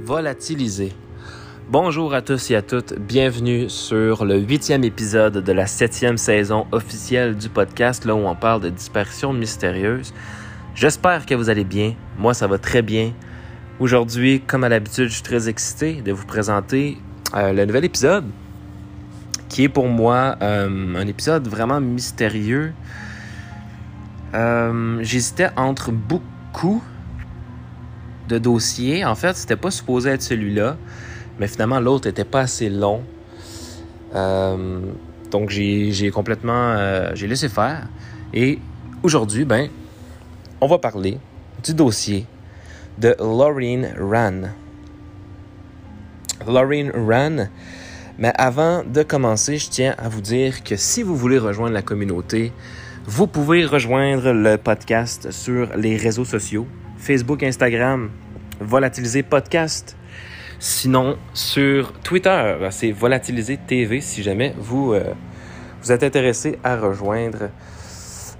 Volatilisé. Bonjour à tous et à toutes, bienvenue sur le huitième épisode de la septième saison officielle du podcast, là où on parle de disparitions mystérieuses. J'espère que vous allez bien, moi ça va très bien. Aujourd'hui, comme à l'habitude, je suis très excité de vous présenter euh, le nouvel épisode, qui est pour moi euh, un épisode vraiment mystérieux. Euh, J'hésitais entre beaucoup de dossiers. En fait, c'était pas supposé être celui-là, mais finalement l'autre était pas assez long. Euh, donc j'ai complètement euh, j'ai laissé faire. Et aujourd'hui, ben, on va parler du dossier de Laureen Ran. Laureen Ran. Mais avant de commencer, je tiens à vous dire que si vous voulez rejoindre la communauté, vous pouvez rejoindre le podcast sur les réseaux sociaux. Facebook, Instagram, Volatiliser Podcast. Sinon, sur Twitter, c'est Volatiliser TV si jamais vous, euh, vous êtes intéressé à rejoindre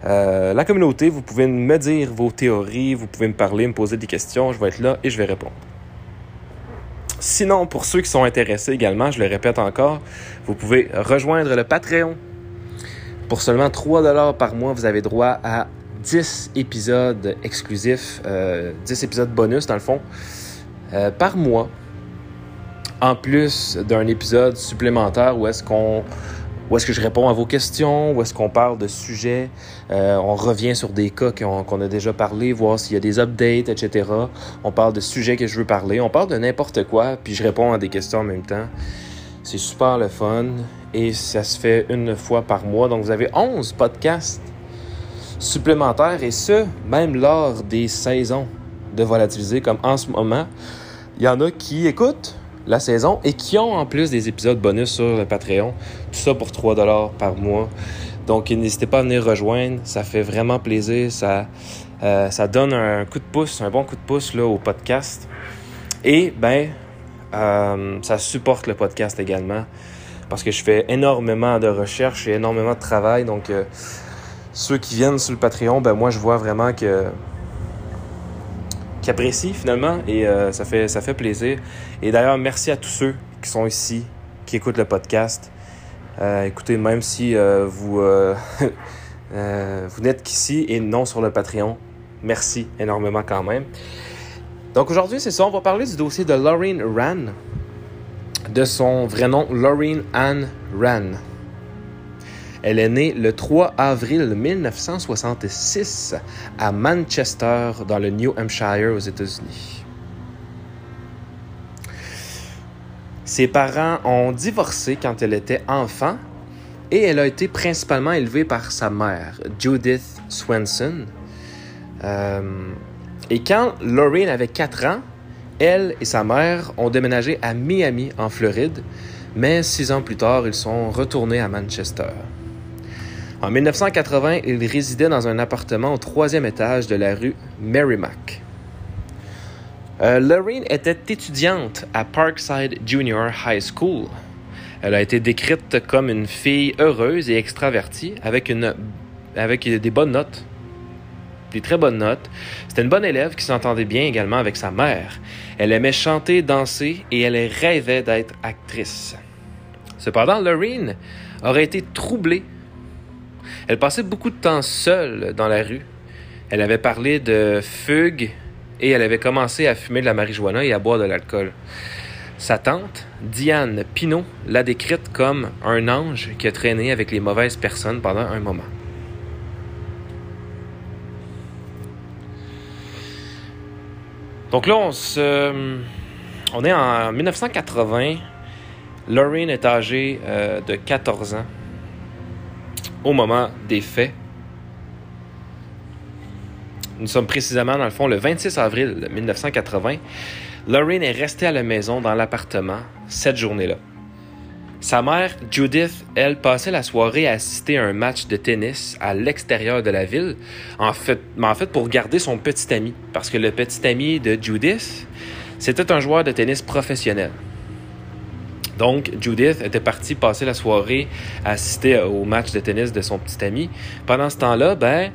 euh, la communauté. Vous pouvez me dire vos théories, vous pouvez me parler, me poser des questions. Je vais être là et je vais répondre. Sinon, pour ceux qui sont intéressés également, je le répète encore, vous pouvez rejoindre le Patreon. Pour seulement 3 par mois, vous avez droit à 10 épisodes exclusifs, euh, 10 épisodes bonus dans le fond, euh, par mois. En plus d'un épisode supplémentaire où est-ce qu'on où est-ce que je réponds à vos questions, où est-ce qu'on parle de sujets, euh, on revient sur des cas qu'on a déjà parlé, voir s'il y a des updates, etc. On parle de sujets que je veux parler, on parle de n'importe quoi, puis je réponds à des questions en même temps. C'est super le fun et ça se fait une fois par mois. Donc vous avez 11 podcasts supplémentaires et ce, même lors des saisons de volatiliser comme en ce moment. Il y en a qui écoutent la saison et qui ont en plus des épisodes bonus sur le Patreon. Tout ça pour 3 dollars par mois. Donc n'hésitez pas à venir rejoindre, ça fait vraiment plaisir, ça, euh, ça donne un coup de pouce, un bon coup de pouce là, au podcast. Et ben, euh, ça supporte le podcast également parce que je fais énormément de recherches et énormément de travail. Donc euh, ceux qui viennent sur le Patreon, ben moi je vois vraiment que qui apprécient finalement et euh, ça, fait, ça fait plaisir. Et d'ailleurs, merci à tous ceux qui sont ici, qui écoutent le podcast. Euh, écoutez, même si euh, vous, vous n'êtes qu'ici et non sur le Patreon, merci énormément quand même. Donc aujourd'hui, c'est ça, on va parler du dossier de Laureen Ran, de son vrai nom, Laureen Ann Ran. Elle est née le 3 avril 1966 à Manchester, dans le New Hampshire, aux États-Unis. Ses parents ont divorcé quand elle était enfant et elle a été principalement élevée par sa mère, Judith Swenson. Euh, et quand Lorraine avait 4 ans, elle et sa mère ont déménagé à Miami, en Floride, mais six ans plus tard, ils sont retournés à Manchester. En 1980, il résidait dans un appartement au troisième étage de la rue Merrimack. Euh, Lorraine était étudiante à Parkside Junior High School. Elle a été décrite comme une fille heureuse et extravertie avec, une, avec des bonnes notes. Des très bonnes notes. C'était une bonne élève qui s'entendait bien également avec sa mère. Elle aimait chanter, danser et elle rêvait d'être actrice. Cependant, Lorraine aurait été troublée elle passait beaucoup de temps seule dans la rue. Elle avait parlé de fugue et elle avait commencé à fumer de la marijuana et à boire de l'alcool. Sa tante, Diane Pinault, l'a décrite comme un ange qui a traîné avec les mauvaises personnes pendant un moment. Donc là, on se... On est en 1980. Lorraine est âgée euh, de 14 ans au moment des faits. Nous sommes précisément, dans le fond, le 26 avril 1980. Lorraine est restée à la maison dans l'appartement cette journée-là. Sa mère, Judith, elle, passait la soirée à assister à un match de tennis à l'extérieur de la ville, en fait, en fait pour garder son petit ami, parce que le petit ami de Judith, c'était un joueur de tennis professionnel. Donc, Judith était partie passer la soirée à assister au match de tennis de son petit ami. Pendant ce temps-là, ben,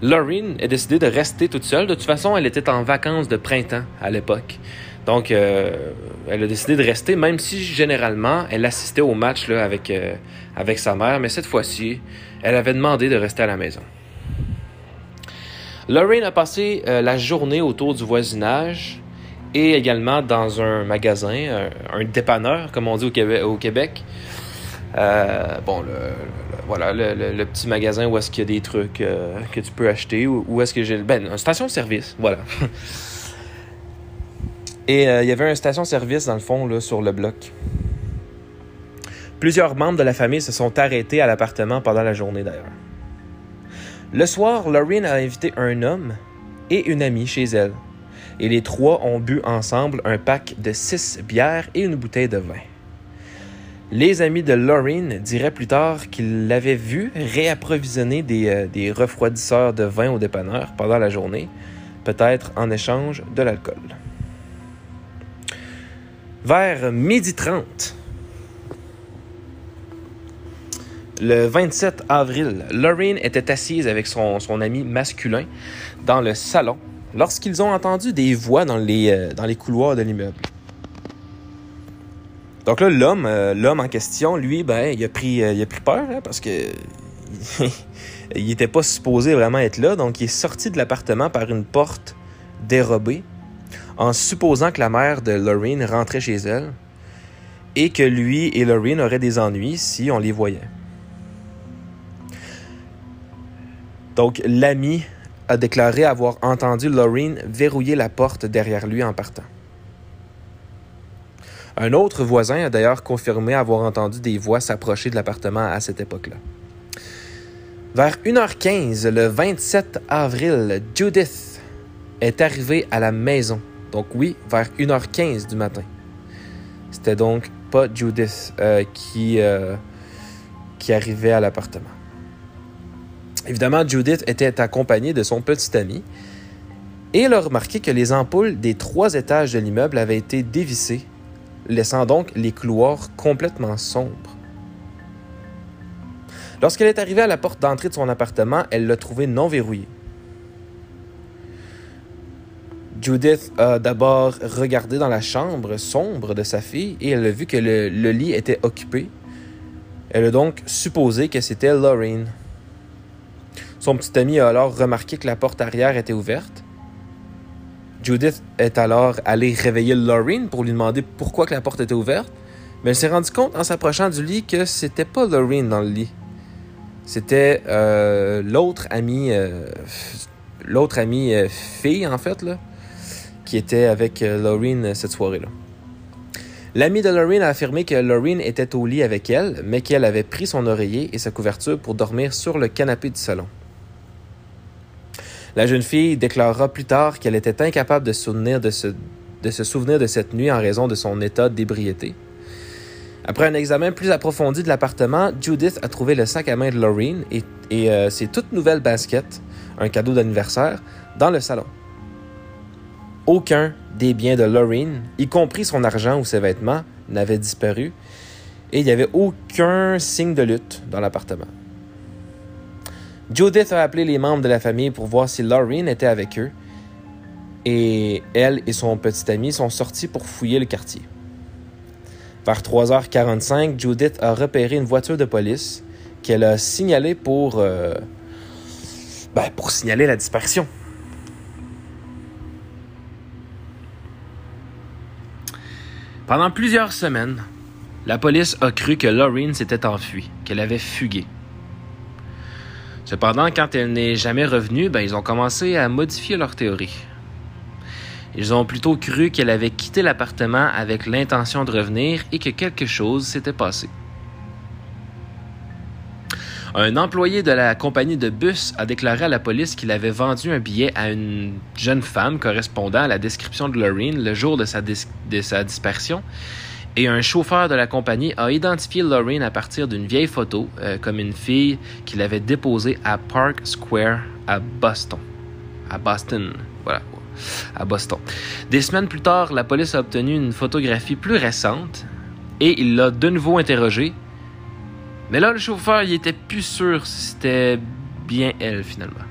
Lorraine a décidé de rester toute seule. De toute façon, elle était en vacances de printemps à l'époque. Donc, euh, elle a décidé de rester, même si généralement, elle assistait au match là, avec, euh, sa mère. Mais cette fois-ci, elle avait demandé de rester à la maison. Lorraine a passé euh, la journée autour du voisinage et également dans un magasin, un, dépanneur, comme on dit au Québec. bon, le, voilà, le, petit magasin où est-ce qu'il y a des trucs que tu peux acheter, où, est-ce que j'ai... Ben, une station de service, voilà. Et euh, il y avait une station-service dans le fond là, sur le bloc. Plusieurs membres de la famille se sont arrêtés à l'appartement pendant la journée d'ailleurs. Le soir, Lorraine a invité un homme et une amie chez elle. Et les trois ont bu ensemble un pack de six bières et une bouteille de vin. Les amis de Lorraine diraient plus tard qu'ils l'avaient vu réapprovisionner des, euh, des refroidisseurs de vin au dépanneur pendant la journée, peut-être en échange de l'alcool. Vers midi 30, le 27 avril, Lorraine était assise avec son, ami masculin dans le salon lorsqu'ils ont entendu des voix dans les, euh, dans les couloirs de l'immeuble. Donc là, l'homme, euh, l'homme en question, lui, ben, il a pris, euh, il peur hein, parce que il n'était pas supposé vraiment être là. Donc, il est sorti de l'appartement par une porte dérobée en supposant que la mère de Lorraine rentrait chez elle et que lui et Lorraine auraient des ennuis si on les voyait. Donc l'ami a déclaré avoir entendu Lorraine verrouiller la porte derrière lui en partant. Un autre voisin a d'ailleurs confirmé avoir entendu des voix s'approcher de l'appartement à cette époque-là. Vers 1h15, le 27 avril, Judith est arrivée à la maison donc oui, vers 1h15 du matin. C'était donc pas Judith euh, euh, qui arrivait à l'appartement. Évidemment, Judith était accompagnée de son petit ami et elle a remarqué que les ampoules des trois étages de l'immeuble avaient été dévissées, laissant donc les couloirs complètement sombres. Lorsqu'elle est arrivée à la porte d'entrée de son appartement, elle l'a trouvé non verrouillée. Judith a d'abord regardé dans la chambre sombre de sa fille et elle a vu que le, lit était occupé. Elle a donc supposé que c'était Lorraine. Son petit ami a alors remarqué que la porte arrière était ouverte. Judith est alors allée réveiller Lorraine pour lui demander pourquoi la porte était ouverte, mais elle s'est rendue compte en s'approchant du lit que c'était pas Lorraine dans le lit. C'était euh, l'autre amie, euh, l'autre amie euh, fille en fait là, qui était avec Lorraine cette soirée-là. L'ami de Lorraine a affirmé que Lorraine était au lit avec elle, mais qu'elle avait pris son oreiller et sa couverture pour dormir sur le canapé du salon. La jeune fille déclarera plus tard qu'elle était incapable de, se, souvenir de cette nuit en raison de son état d'ébriété. Après un examen plus approfondi de l'appartement, Judith a trouvé le sac à main de Lorraine et, euh, ses toutes nouvelles baskets, un cadeau d'anniversaire, dans le salon. Aucun des biens de Lorraine, y compris son argent ou ses vêtements, n'avait disparu et il n'y avait aucun signe de lutte dans l'appartement. Judith a appelé les membres de la famille pour voir si Lorraine était avec eux et elle et son petit ami sont sortis pour fouiller le quartier. Vers 3h45, Judith a repéré une voiture de police qu'elle a signalée pour, euh, ben, pour signaler la disparition. Pendant plusieurs semaines, la police a cru que Lorraine s'était enfuie, qu'elle avait fugué. Cependant, quand elle n'est jamais revenue, ben, ils ont commencé à modifier leur théorie. Ils ont plutôt cru qu'elle avait quitté l'appartement avec l'intention de revenir et que quelque chose s'était passé. Un employé de la compagnie de bus a déclaré à la police qu'il avait vendu un billet à une jeune femme correspondant à la description de Lorraine le jour de sa, de sa dispersion. Et un chauffeur de la compagnie a identifié Lorraine à partir d'une vieille photo euh, comme une fille qu'il avait déposée à Park Square à Boston. À Boston, voilà, à Boston. Des semaines plus tard, la police a obtenu une photographie plus récente et il l'a de nouveau interrogée mais là, le chauffeur, il était plus sûr si c'était bien elle, finalement.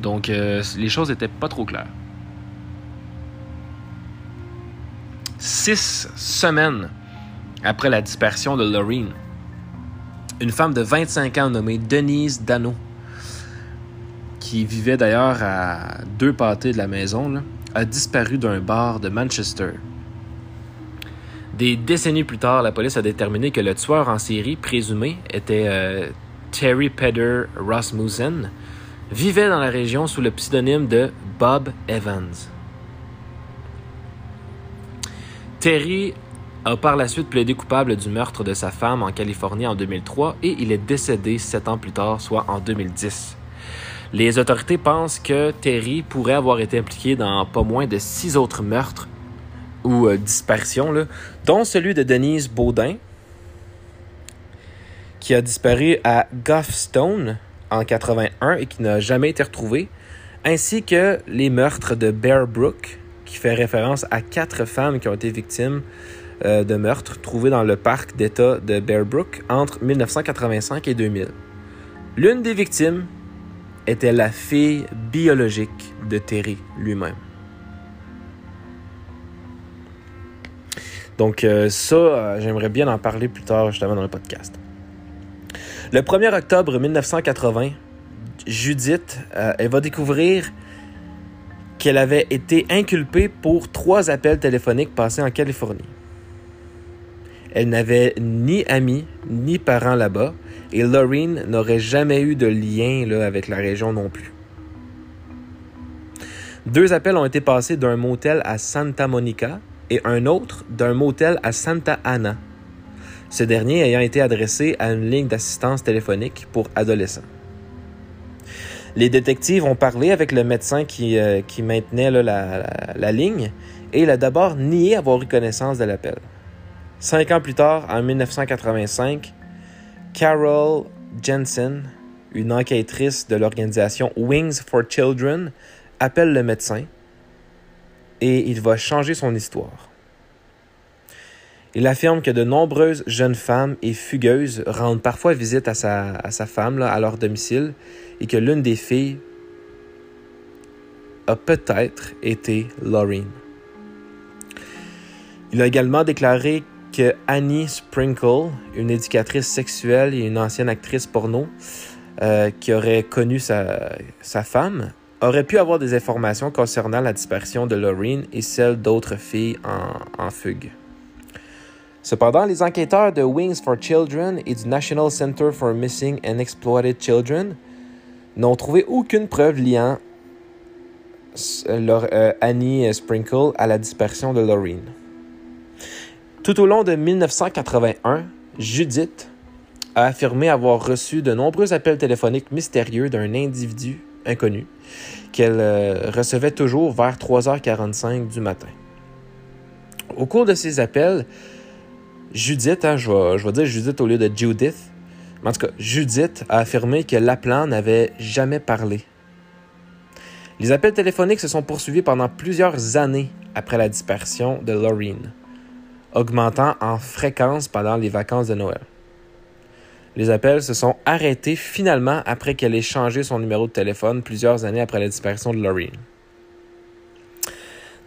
Donc, euh, les choses n'étaient pas trop claires. Six semaines après la disparition de Lorraine. Une femme de 25 ans nommée Denise Dano, qui vivait d'ailleurs à deux pâtés de la maison, a disparu d'un bar de Manchester. Des décennies plus tard, la police a déterminé que le tueur en série présumé était euh, Terry Peder Rasmussen, vivait dans la région sous le pseudonyme de Bob Evans. Terry a par la suite plaidé coupable du meurtre de sa femme en Californie en 2003 et il est décédé sept ans plus tard, soit en 2010. Les autorités pensent que Terry pourrait avoir été impliqué dans pas moins de six autres meurtres ou euh, disparitions, dont celui de Denise Baudin, qui a disparu à Goffstone en 81 et qui n'a jamais été retrouvé, ainsi que les meurtres de Bear Brook, qui fait référence à quatre femmes qui ont été victimes euh, de meurtres trouvées dans le parc d'État de Bear Brook entre 1985 et 2000. L'une des victimes était la fille biologique de Terry lui-même. Donc euh, ça, euh, j'aimerais bien en parler plus tard justement dans le podcast. Le 1er octobre 1980, Judith, elle va découvrir qu'elle avait été inculpée pour trois appels téléphoniques passés en Californie. Elle n'avait ni amis ni parents là-bas et Lorraine n'aurait jamais eu de lien avec la région non plus. Deux appels ont été passés d'un motel à Santa Monica et un autre d'un motel à Santa Ana, ce dernier ayant été adressé à une ligne d'assistance téléphonique pour adolescents. Les détectives ont parlé avec le médecin qui, euh, qui maintenait la, la, ligne et il a d'abord nié avoir eu connaissance de l'appel. Cinq ans plus tard, en 1985, Carol Jensen, une enquêtrice de l'organisation Wings for Children, appelle le médecin et il va changer son histoire. Il affirme que de nombreuses jeunes femmes et fugueuses rendent parfois visite à sa, femme à leur domicile et que l'une des filles a peut-être été Laureen. Il a également déclaré que Annie Sprinkle, une éducatrice sexuelle et une ancienne actrice porno euh, qui aurait connu sa, femme, aurait pu avoir des informations concernant la disparition de Lorraine et celle d'autres filles en, fugue. Cependant, les enquêteurs de Wings for Children et du National Center for Missing and Exploited Children n'ont trouvé aucune preuve liant leur, euh, Annie Sprinkle à la disparition de Lorraine. Tout au long de 1981, Judith a affirmé avoir reçu de nombreux appels téléphoniques mystérieux d'un individu inconnu qu'elle euh, recevait toujours vers 3h45 du matin. Au cours de ces appels, Judith, hein, je, vais, dire Judith au lieu de Judith, mais en tout cas, Judith a affirmé que l'appelant n'avait jamais parlé. Les appels téléphoniques se sont poursuivis pendant plusieurs années après la disparition de Lorraine, augmentant en fréquence pendant les vacances de Noël. Les appels se sont arrêtés finalement après qu'elle ait changé son numéro de téléphone plusieurs années après la disparition de Lorraine.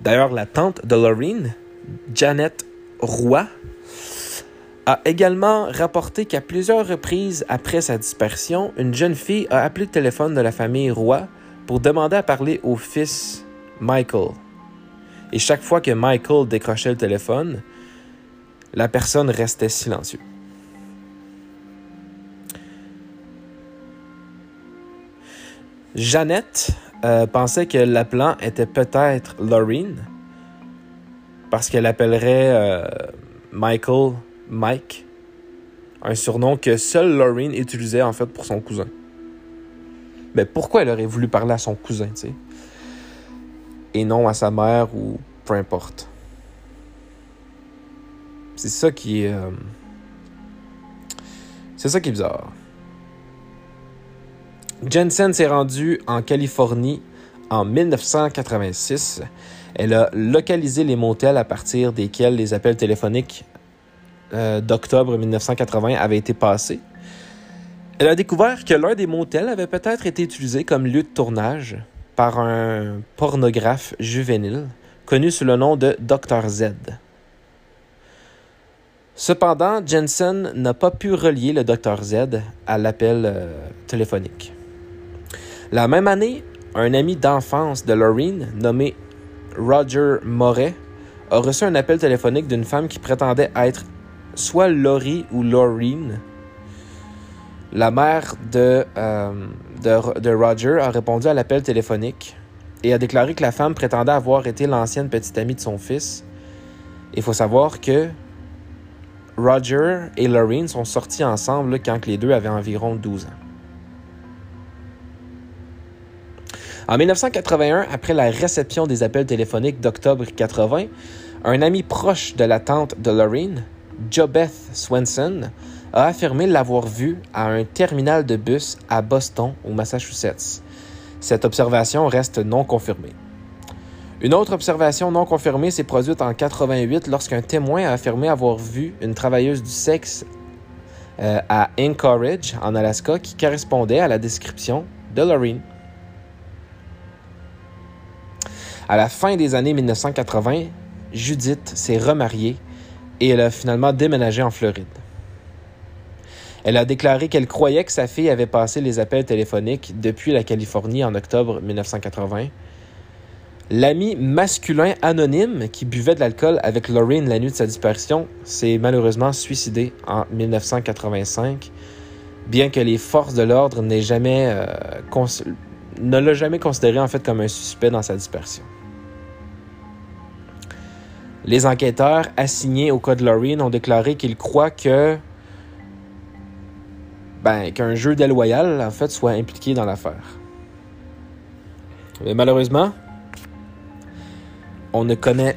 D'ailleurs, la tante de Lorraine, Janet Roy, a également rapporté qu'à plusieurs reprises après sa disparition, une jeune fille a appelé le téléphone de la famille Roy pour demander à parler au fils Michael. Et chaque fois que Michael décrochait le téléphone, la personne restait silencieuse. Jeannette euh, pensait que l'appelant était peut-être Lorraine parce qu'elle appellerait euh, Michael Mike, un surnom que seule Lorraine utilisait en fait pour son cousin. Mais pourquoi elle aurait voulu parler à son cousin, tu sais, et non à sa mère ou peu importe. C'est ça qui est. Euh, c'est ça qui est bizarre. Jensen s'est rendue en Californie en 1986. Elle a localisé les motels à partir desquels les appels téléphoniques euh, d'octobre 1980 avaient été passés. Elle a découvert que l'un des motels avait peut-être été utilisé comme lieu de tournage par un pornographe juvénile connu sous le nom de Dr. Z. Cependant, Jensen n'a pas pu relier le Dr Z à l'appel euh, téléphonique. La même année, un ami d'enfance de Lorraine, nommé Roger Moret, a reçu un appel téléphonique d'une femme qui prétendait être soit Laurie ou Laureen. La mère de, euh, de Roger a répondu à l'appel téléphonique et a déclaré que la femme prétendait avoir été l'ancienne petite amie de son fils. Il faut savoir que Roger et Lorraine sont sortis ensemble quand les deux avaient environ 12 ans. En 1981, après la réception des appels téléphoniques d'octobre 80, un ami proche de la tante de Lorraine, Jobeth Swenson, a affirmé l'avoir vue à un terminal de bus à Boston, au Massachusetts. Cette observation reste non confirmée. Une autre observation non confirmée s'est produite en 88 lorsqu'un témoin a affirmé avoir vu une travailleuse du sexe euh, à Anchorage, en Alaska, qui correspondait à la description de Lorraine. À la fin des années 1980, Judith s'est remariée et elle a finalement déménagé en Floride. Elle a déclaré qu'elle croyait que sa fille avait passé les appels téléphoniques depuis la Californie en octobre 1980. L'ami masculin anonyme qui buvait de l'alcool avec Lorraine la nuit de sa disparition s'est malheureusement suicidé en 1985, bien que les forces de l'ordre n'aient jamais euh, ne l'a jamais considéré en fait comme un suspect dans sa disparition. Les enquêteurs assignés au cas de Lorraine ont déclaré qu'ils croient que ben, qu'un jeu déloyal en fait soit impliqué dans l'affaire. Mais malheureusement, on ne connaît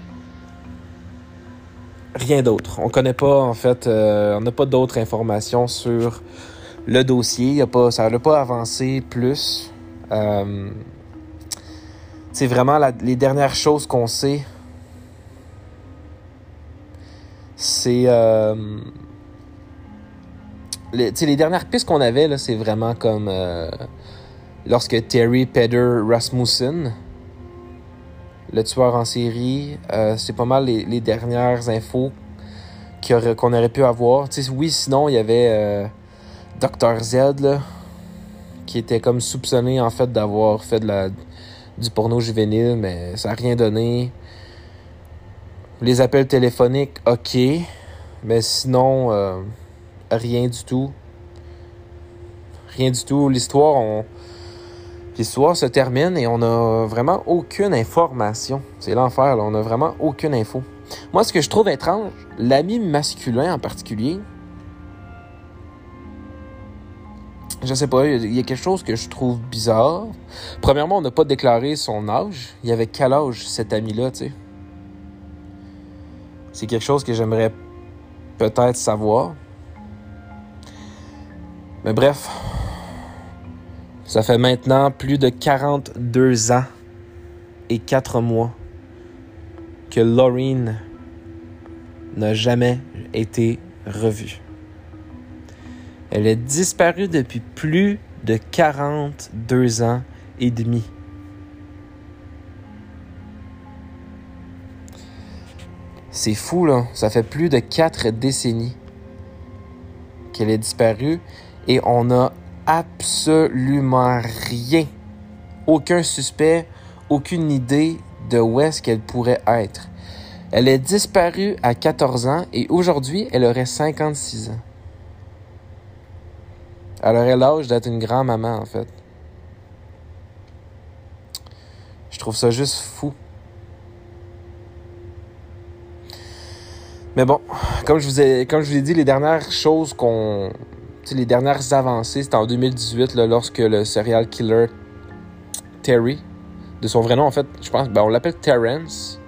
rien d'autre. On connaît pas en fait, euh, on n'a pas d'autres informations sur le dossier. pas, ça n'a pas avancé plus. Euh, c'est vraiment les dernières choses qu'on sait c'est. Euh, les, les, dernières pistes qu'on avait, c'est vraiment comme. Euh, lorsque Terry Peder Rasmussen, le tueur en série, euh, c'est pas mal les, dernières infos qu'on aurait, pu avoir. oui, sinon, il y avait Dr. Z, qui était comme soupçonné, en fait, d'avoir fait du porno juvénile, mais ça n'a rien donné. Les appels téléphoniques, ok. Mais sinon, euh, rien du tout. Rien du tout. L'histoire. L'histoire se termine et on n'a vraiment aucune information. C'est l'enfer, là. On n'a vraiment aucune info. Moi, ce que je trouve étrange, l'ami masculin en particulier, je sais pas, il y a quelque chose que je trouve bizarre. Premièrement, on n'a pas déclaré son âge. Il y avait quel âge cet ami-là, tu sais? C'est quelque chose que j'aimerais peut-être savoir. Mais bref, ça fait maintenant plus de 42 ans et 4 mois que Laureen n'a jamais été revue. Elle est disparue depuis plus de 42 ans et demi. C'est fou, là. Ça fait plus de quatre décennies qu'elle est disparue et on n'a absolument rien. Aucun suspect, aucune idée de où est-ce qu'elle pourrait être. Elle est disparue à 14 ans et aujourd'hui, elle aurait 56 ans. Elle aurait l'âge d'être une grand-maman, en fait. Je trouve ça juste fou. Mais bon, comme je vous ai, comme je vous ai dit, les dernières choses qu'on. Les dernières avancées, c'était en 2018, là, lorsque le serial killer Terry, de son vrai nom, en fait, je pense, ben, on l'appelle Terrence.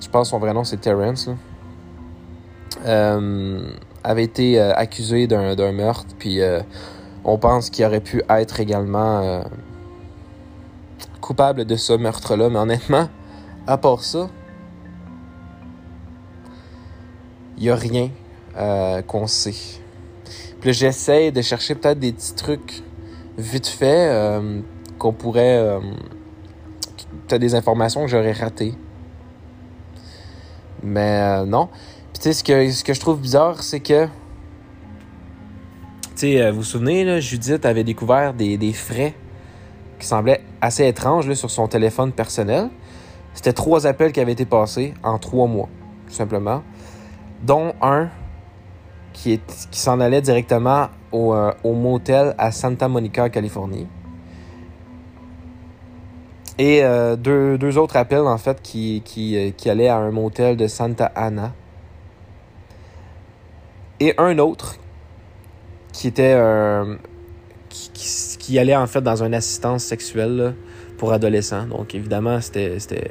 Je pense que son vrai nom, c'est Terrence. Euh, avait été euh, accusé d'un meurtre, puis euh, on pense qu'il aurait pu être également coupable de ce meurtre-là. Mais honnêtement, à part ça, il n'y a rien euh, qu'on sait. Puis j'essaie de chercher peut-être des petits trucs vite fait euh, qu'on pourrait. Euh, peut-être des informations que j'aurais ratées. Mais non. Puis tu sais, ce que, ce que je trouve bizarre, c'est que. Tu sais, euh, vous vous souvenez, là, Judith avait découvert des, des frais qui semblaient assez étranges là, sur son téléphone personnel. C'était trois appels qui avaient été passés en trois mois, tout simplement. Dont un qui, s'en allait directement au, euh, au motel à Santa Monica, Californie. Et euh, deux, autres appels, en fait, qui, euh, qui allaient à un motel de Santa Ana. Et un autre qui était qui, allait en fait dans une assistance sexuelle pour adolescents. Donc évidemment, c'était c'était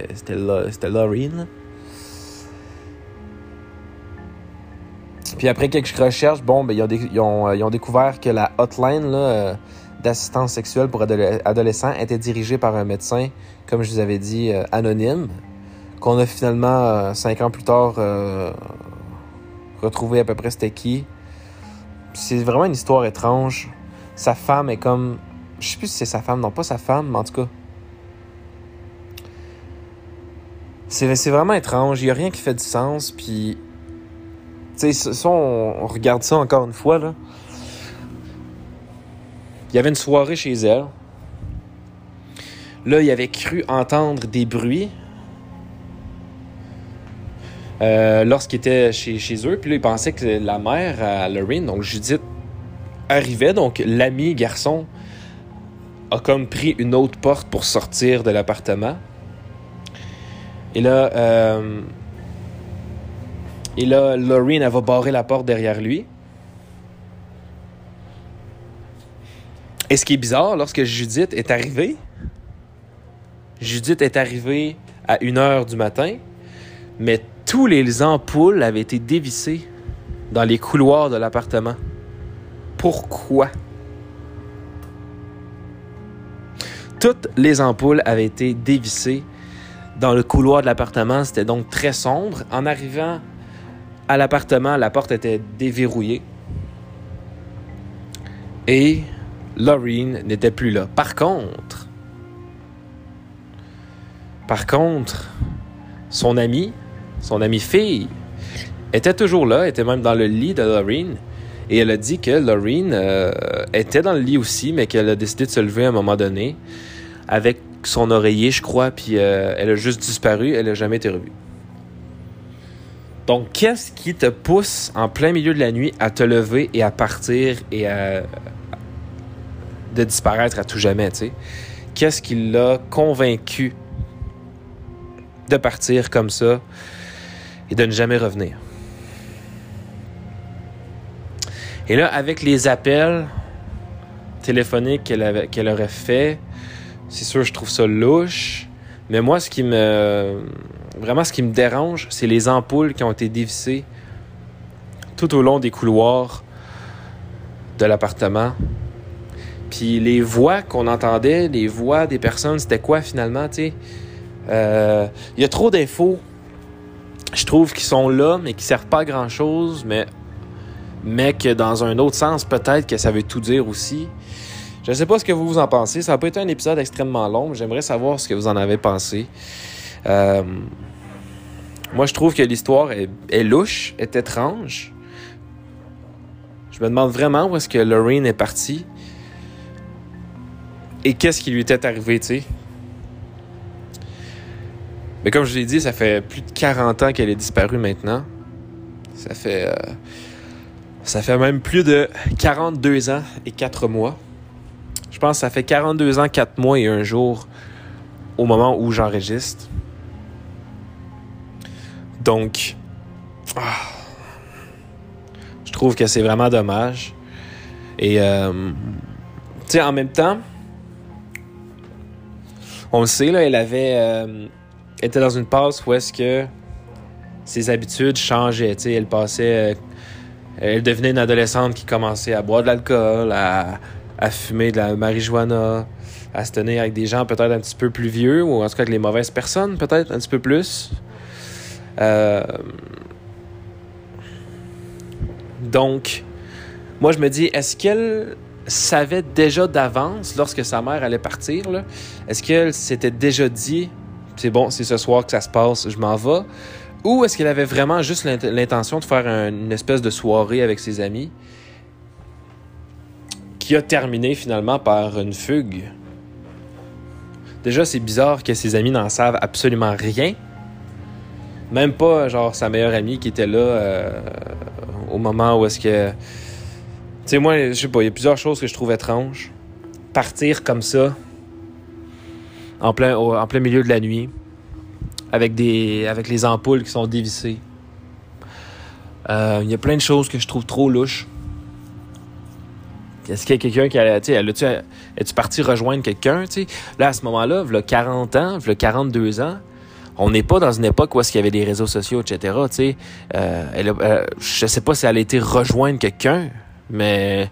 Puis après quelques recherches, bon, ben, ils, ont, euh, ils ont découvert que la hotline euh, d'assistance sexuelle pour adole- adolescents était dirigée par un médecin, comme je vous avais dit, euh, anonyme, qu'on a finalement, cinq ans plus tard, retrouvé à peu près c'était qui. C'est vraiment une histoire étrange. Sa femme est comme... Je sais plus si c'est sa femme, non pas sa femme, mais en tout cas... C'est c'est vraiment étrange, il n'y a rien qui fait du sens, puis... Tu sais, ça, on, regarde ça encore une fois, là. Il y avait une soirée chez elle. Là, il avait cru entendre des bruits euh, lorsqu'il était chez, chez eux. Puis là, il pensait que la mère à Lorraine, donc Judith, arrivait. Donc, l'ami garçon a comme pris une autre porte pour sortir de l'appartement. Et là, euh, et là, Lorraine, elle va barrer la porte derrière lui. Et ce qui est bizarre, lorsque Judith est arrivée, Judith est arrivée à 1h du matin, mais tous les ampoules avaient été dévissées dans les couloirs de l'appartement. Pourquoi? Toutes les ampoules avaient été dévissées dans le couloir de l'appartement. C'était donc très sombre. En arrivant à l'appartement, la porte était déverrouillée. Et Laureen n'était plus là. Par contre, par contre, son amie, son amie fille, était toujours là, était même dans le lit de Laureen. Et elle a dit que Laureen euh, était dans le lit aussi, mais qu'elle a décidé de se lever à un moment donné avec son oreiller, je crois, puis euh, elle a juste disparu, elle n'a jamais été revue. Donc, qu'est-ce qui te pousse en plein milieu de la nuit à te lever et à partir et à de disparaître à tout jamais, tu sais? Qu'est-ce qui l'a convaincu de partir comme ça et de ne jamais revenir? Et là, avec les appels téléphoniques qu'elle aurait fait, c'est sûr, je trouve ça louche. Mais moi, ce qui me. Vraiment, ce qui me dérange, c'est les ampoules qui ont été dévissées tout au long des couloirs de l'appartement. Puis les voix qu'on entendait, les voix des personnes, c'était quoi finalement, tu sais? Euh, Il y a trop d'infos, je trouve, qui sont là, mais qui servent pas à grand-chose, mais, mais que dans un autre sens, peut-être que ça veut tout dire aussi. Je ne sais pas ce que vous en pensez. Ça n'a pas été un épisode extrêmement long, j'aimerais savoir ce que vous en avez pensé. Euh, moi, je trouve que l'histoire est, louche, est étrange. Je me demande vraiment où est-ce que Lorraine est partie. Et qu'est-ce qui lui était arrivé, tu sais. Mais comme je l'ai dit, ça fait plus de 40 ans qu'elle est disparue maintenant. Ça fait... euh, ça fait même plus de 42 ans et 4 mois. Je pense que ça fait 42 ans, 4 mois et un jour au moment où j'enregistre. Donc, ah, je trouve que c'est vraiment dommage. Et, euh, tu sais, en même temps, on le sait, là, elle avait. euh, était dans une passe où est-ce que ses habitudes changeaient. Tu sais, elle passait. euh, elle devenait une adolescente qui commençait à boire de l'alcool, à, à fumer de la marijuana, à se tenir avec des gens peut-être un petit peu plus vieux, ou en tout cas avec les mauvaises personnes, peut-être un petit peu plus. Euh, Donc, moi, je me dis, est-ce qu'elle savait déjà d'avance, lorsque sa mère allait partir, est-ce qu'elle s'était déjà dit, c'est bon, c'est ce soir que ça se passe, je m'en vais, Ou est-ce qu'elle avait vraiment juste l'intention de faire une espèce de soirée avec ses amis qui a terminé finalement par une fugue? Déjà, c'est bizarre que ses amis n'en savent absolument rien. Même pas, genre, sa meilleure amie qui était là euh, au moment où est-ce que. Tu sais, moi, je sais pas, il y a plusieurs choses que je trouve étranges. Partir comme ça, en plein, en plein milieu de la nuit, avec, des, avec les ampoules qui sont dévissées. Euh, il y a plein de choses que je trouve trop louches. Est-ce qu'il y a quelqu'un qui a. Tu es-tu parti rejoindre quelqu'un, tu? Là, à ce moment-là, il y a 40 ans, il y a 42 ans, on n'est pas dans une époque où est-ce qu'il y avait des réseaux sociaux, etc., tu sais. Euh, euh, je sais pas si elle a été rejoindre quelqu'un, mais.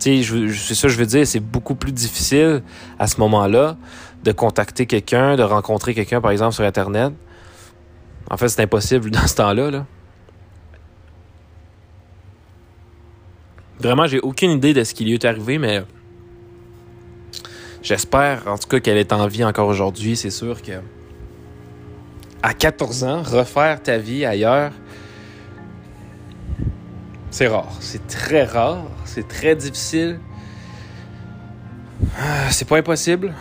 Tu sais, c'est ça que je veux dire, c'est beaucoup plus difficile à ce moment-là de contacter quelqu'un, de rencontrer quelqu'un, par exemple, sur Internet. En fait, c'est impossible dans ce temps-là, là. Vraiment, j'ai aucune idée de ce qui lui est arrivé, mais j'espère en tout cas qu'elle est en vie encore aujourd'hui. C'est sûr que à 14 ans, refaire ta vie ailleurs, c'est rare. C'est très rare. C'est très difficile. Ah, c'est pas impossible.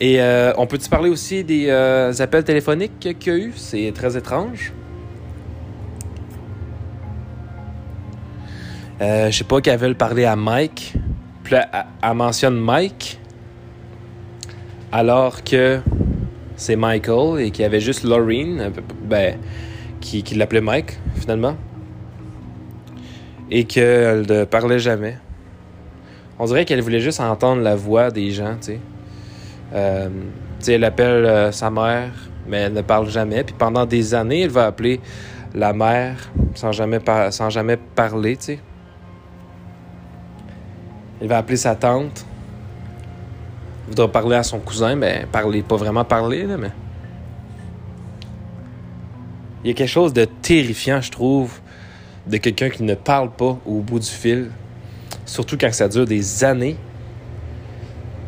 Et euh, on peut-tu parler aussi des euh, appels téléphoniques qu'il y a eu? C'est très étrange. Euh, je sais pas qu'elle veut parler à Mike. Puis elle, mentionne Mike. Alors que c'est Michael et qu'il y avait juste Laureen, ben, qui, qui l'appelait Mike, finalement. Et qu'elle ne parlait jamais. On dirait qu'elle voulait juste entendre la voix des gens, tu sais. Euh, elle appelle euh, sa mère, mais elle ne parle jamais. Puis pendant des années, elle va appeler la mère sans jamais, sans jamais parler, tu sais. Elle va appeler sa tante. Elle voudra parler à son cousin, mais parler, pas vraiment parler, là, mais. Il y a quelque chose de terrifiant, je trouve, de quelqu'un qui ne parle pas au bout du fil. Surtout quand ça dure des années.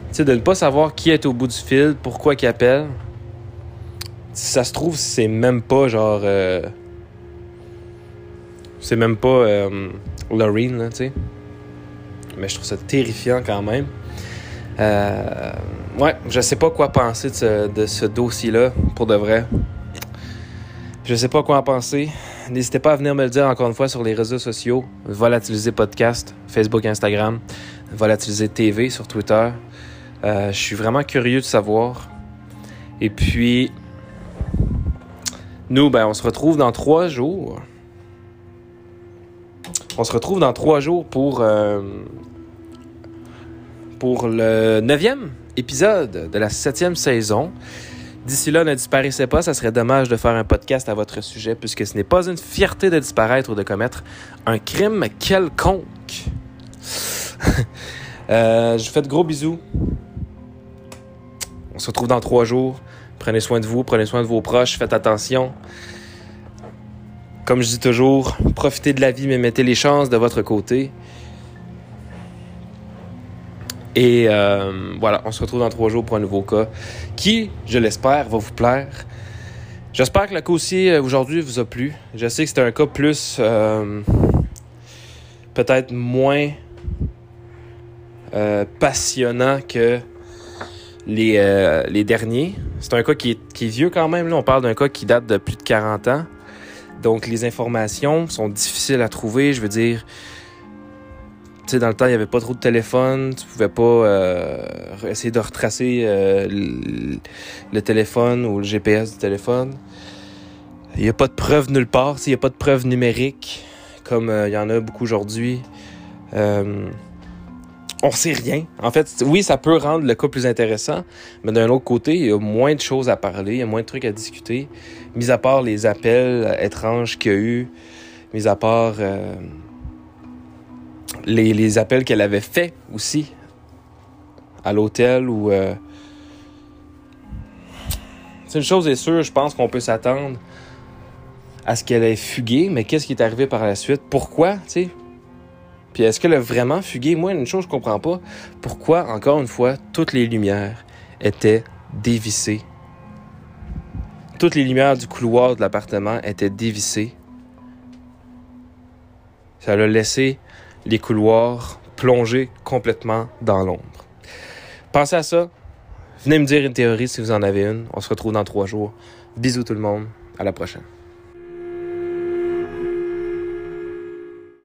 Tu sais, de ne pas savoir qui est au bout du fil, pourquoi qui appelle. Si ça se trouve, c'est même pas genre. Euh, c'est même pas euh, Lorraine, là, tu sais. Mais je trouve ça terrifiant quand même. Euh, ouais, je sais pas quoi penser de ce, dossier-là, pour de vrai. Je sais pas quoi en penser. N'hésitez pas à venir me le dire encore une fois sur les réseaux sociaux. Volatiliser Podcast, Facebook, Instagram. Volatiliser TV sur Twitter. Euh, je suis vraiment curieux de savoir. Et puis, nous, ben, on se retrouve dans trois jours. On se retrouve dans trois jours pour, euh, pour le neuvième épisode de la septième saison. D'ici là, ne disparaissez pas, ça serait dommage de faire un podcast à votre sujet puisque ce n'est pas une fierté de disparaître ou de commettre un crime quelconque. euh, je vous fais de gros bisous. On se retrouve dans trois jours. Prenez soin de vous, prenez soin de vos proches, faites attention. Comme je dis toujours, profitez de la vie, mais mettez les chances de votre côté. Et euh, voilà, on se retrouve dans trois jours pour un nouveau cas qui, je l'espère, va vous plaire. J'espère que le cas aussi euh, aujourd'hui vous a plu. Je sais que c'était un cas plus. Euh, peut-être moins passionnant que les, les derniers. C'est un cas qui est, qui est, vieux quand même. Là. On parle d'un cas qui date de plus de 40 ans. Donc, les informations sont difficiles à trouver. Je veux dire, dans le temps, il n'y avait pas trop de téléphone. Tu pouvais pas euh, essayer de retracer euh, le, téléphone ou le GPS du téléphone. Il n'y a pas de preuves nulle part. Il n'y a pas de preuves numériques comme euh, il y en a beaucoup aujourd'hui on sait rien. En fait, oui, ça peut rendre le cas plus intéressant, mais d'un autre côté, il y a moins de choses à parler, il y a moins de trucs à discuter, mis à part les appels étranges qu'il y a eu, mis à part les, appels qu'elle avait faits aussi à l'hôtel ou... Euh... C'est une chose est sûre, je pense qu'on peut s'attendre à ce qu'elle ait fugué, mais qu'est-ce qui est arrivé par la suite? Pourquoi, tu sais? Puis est-ce qu'elle a vraiment fugué? Moi, une chose, je comprends pas. Pourquoi, encore une fois, toutes les lumières étaient dévissées? Toutes les lumières du couloir de l'appartement étaient dévissées. Ça a laissé les couloirs plongés complètement dans l'ombre. Pensez à ça. Venez me dire une théorie si vous en avez une. On se retrouve dans trois jours. Bisous tout le monde. À la prochaine.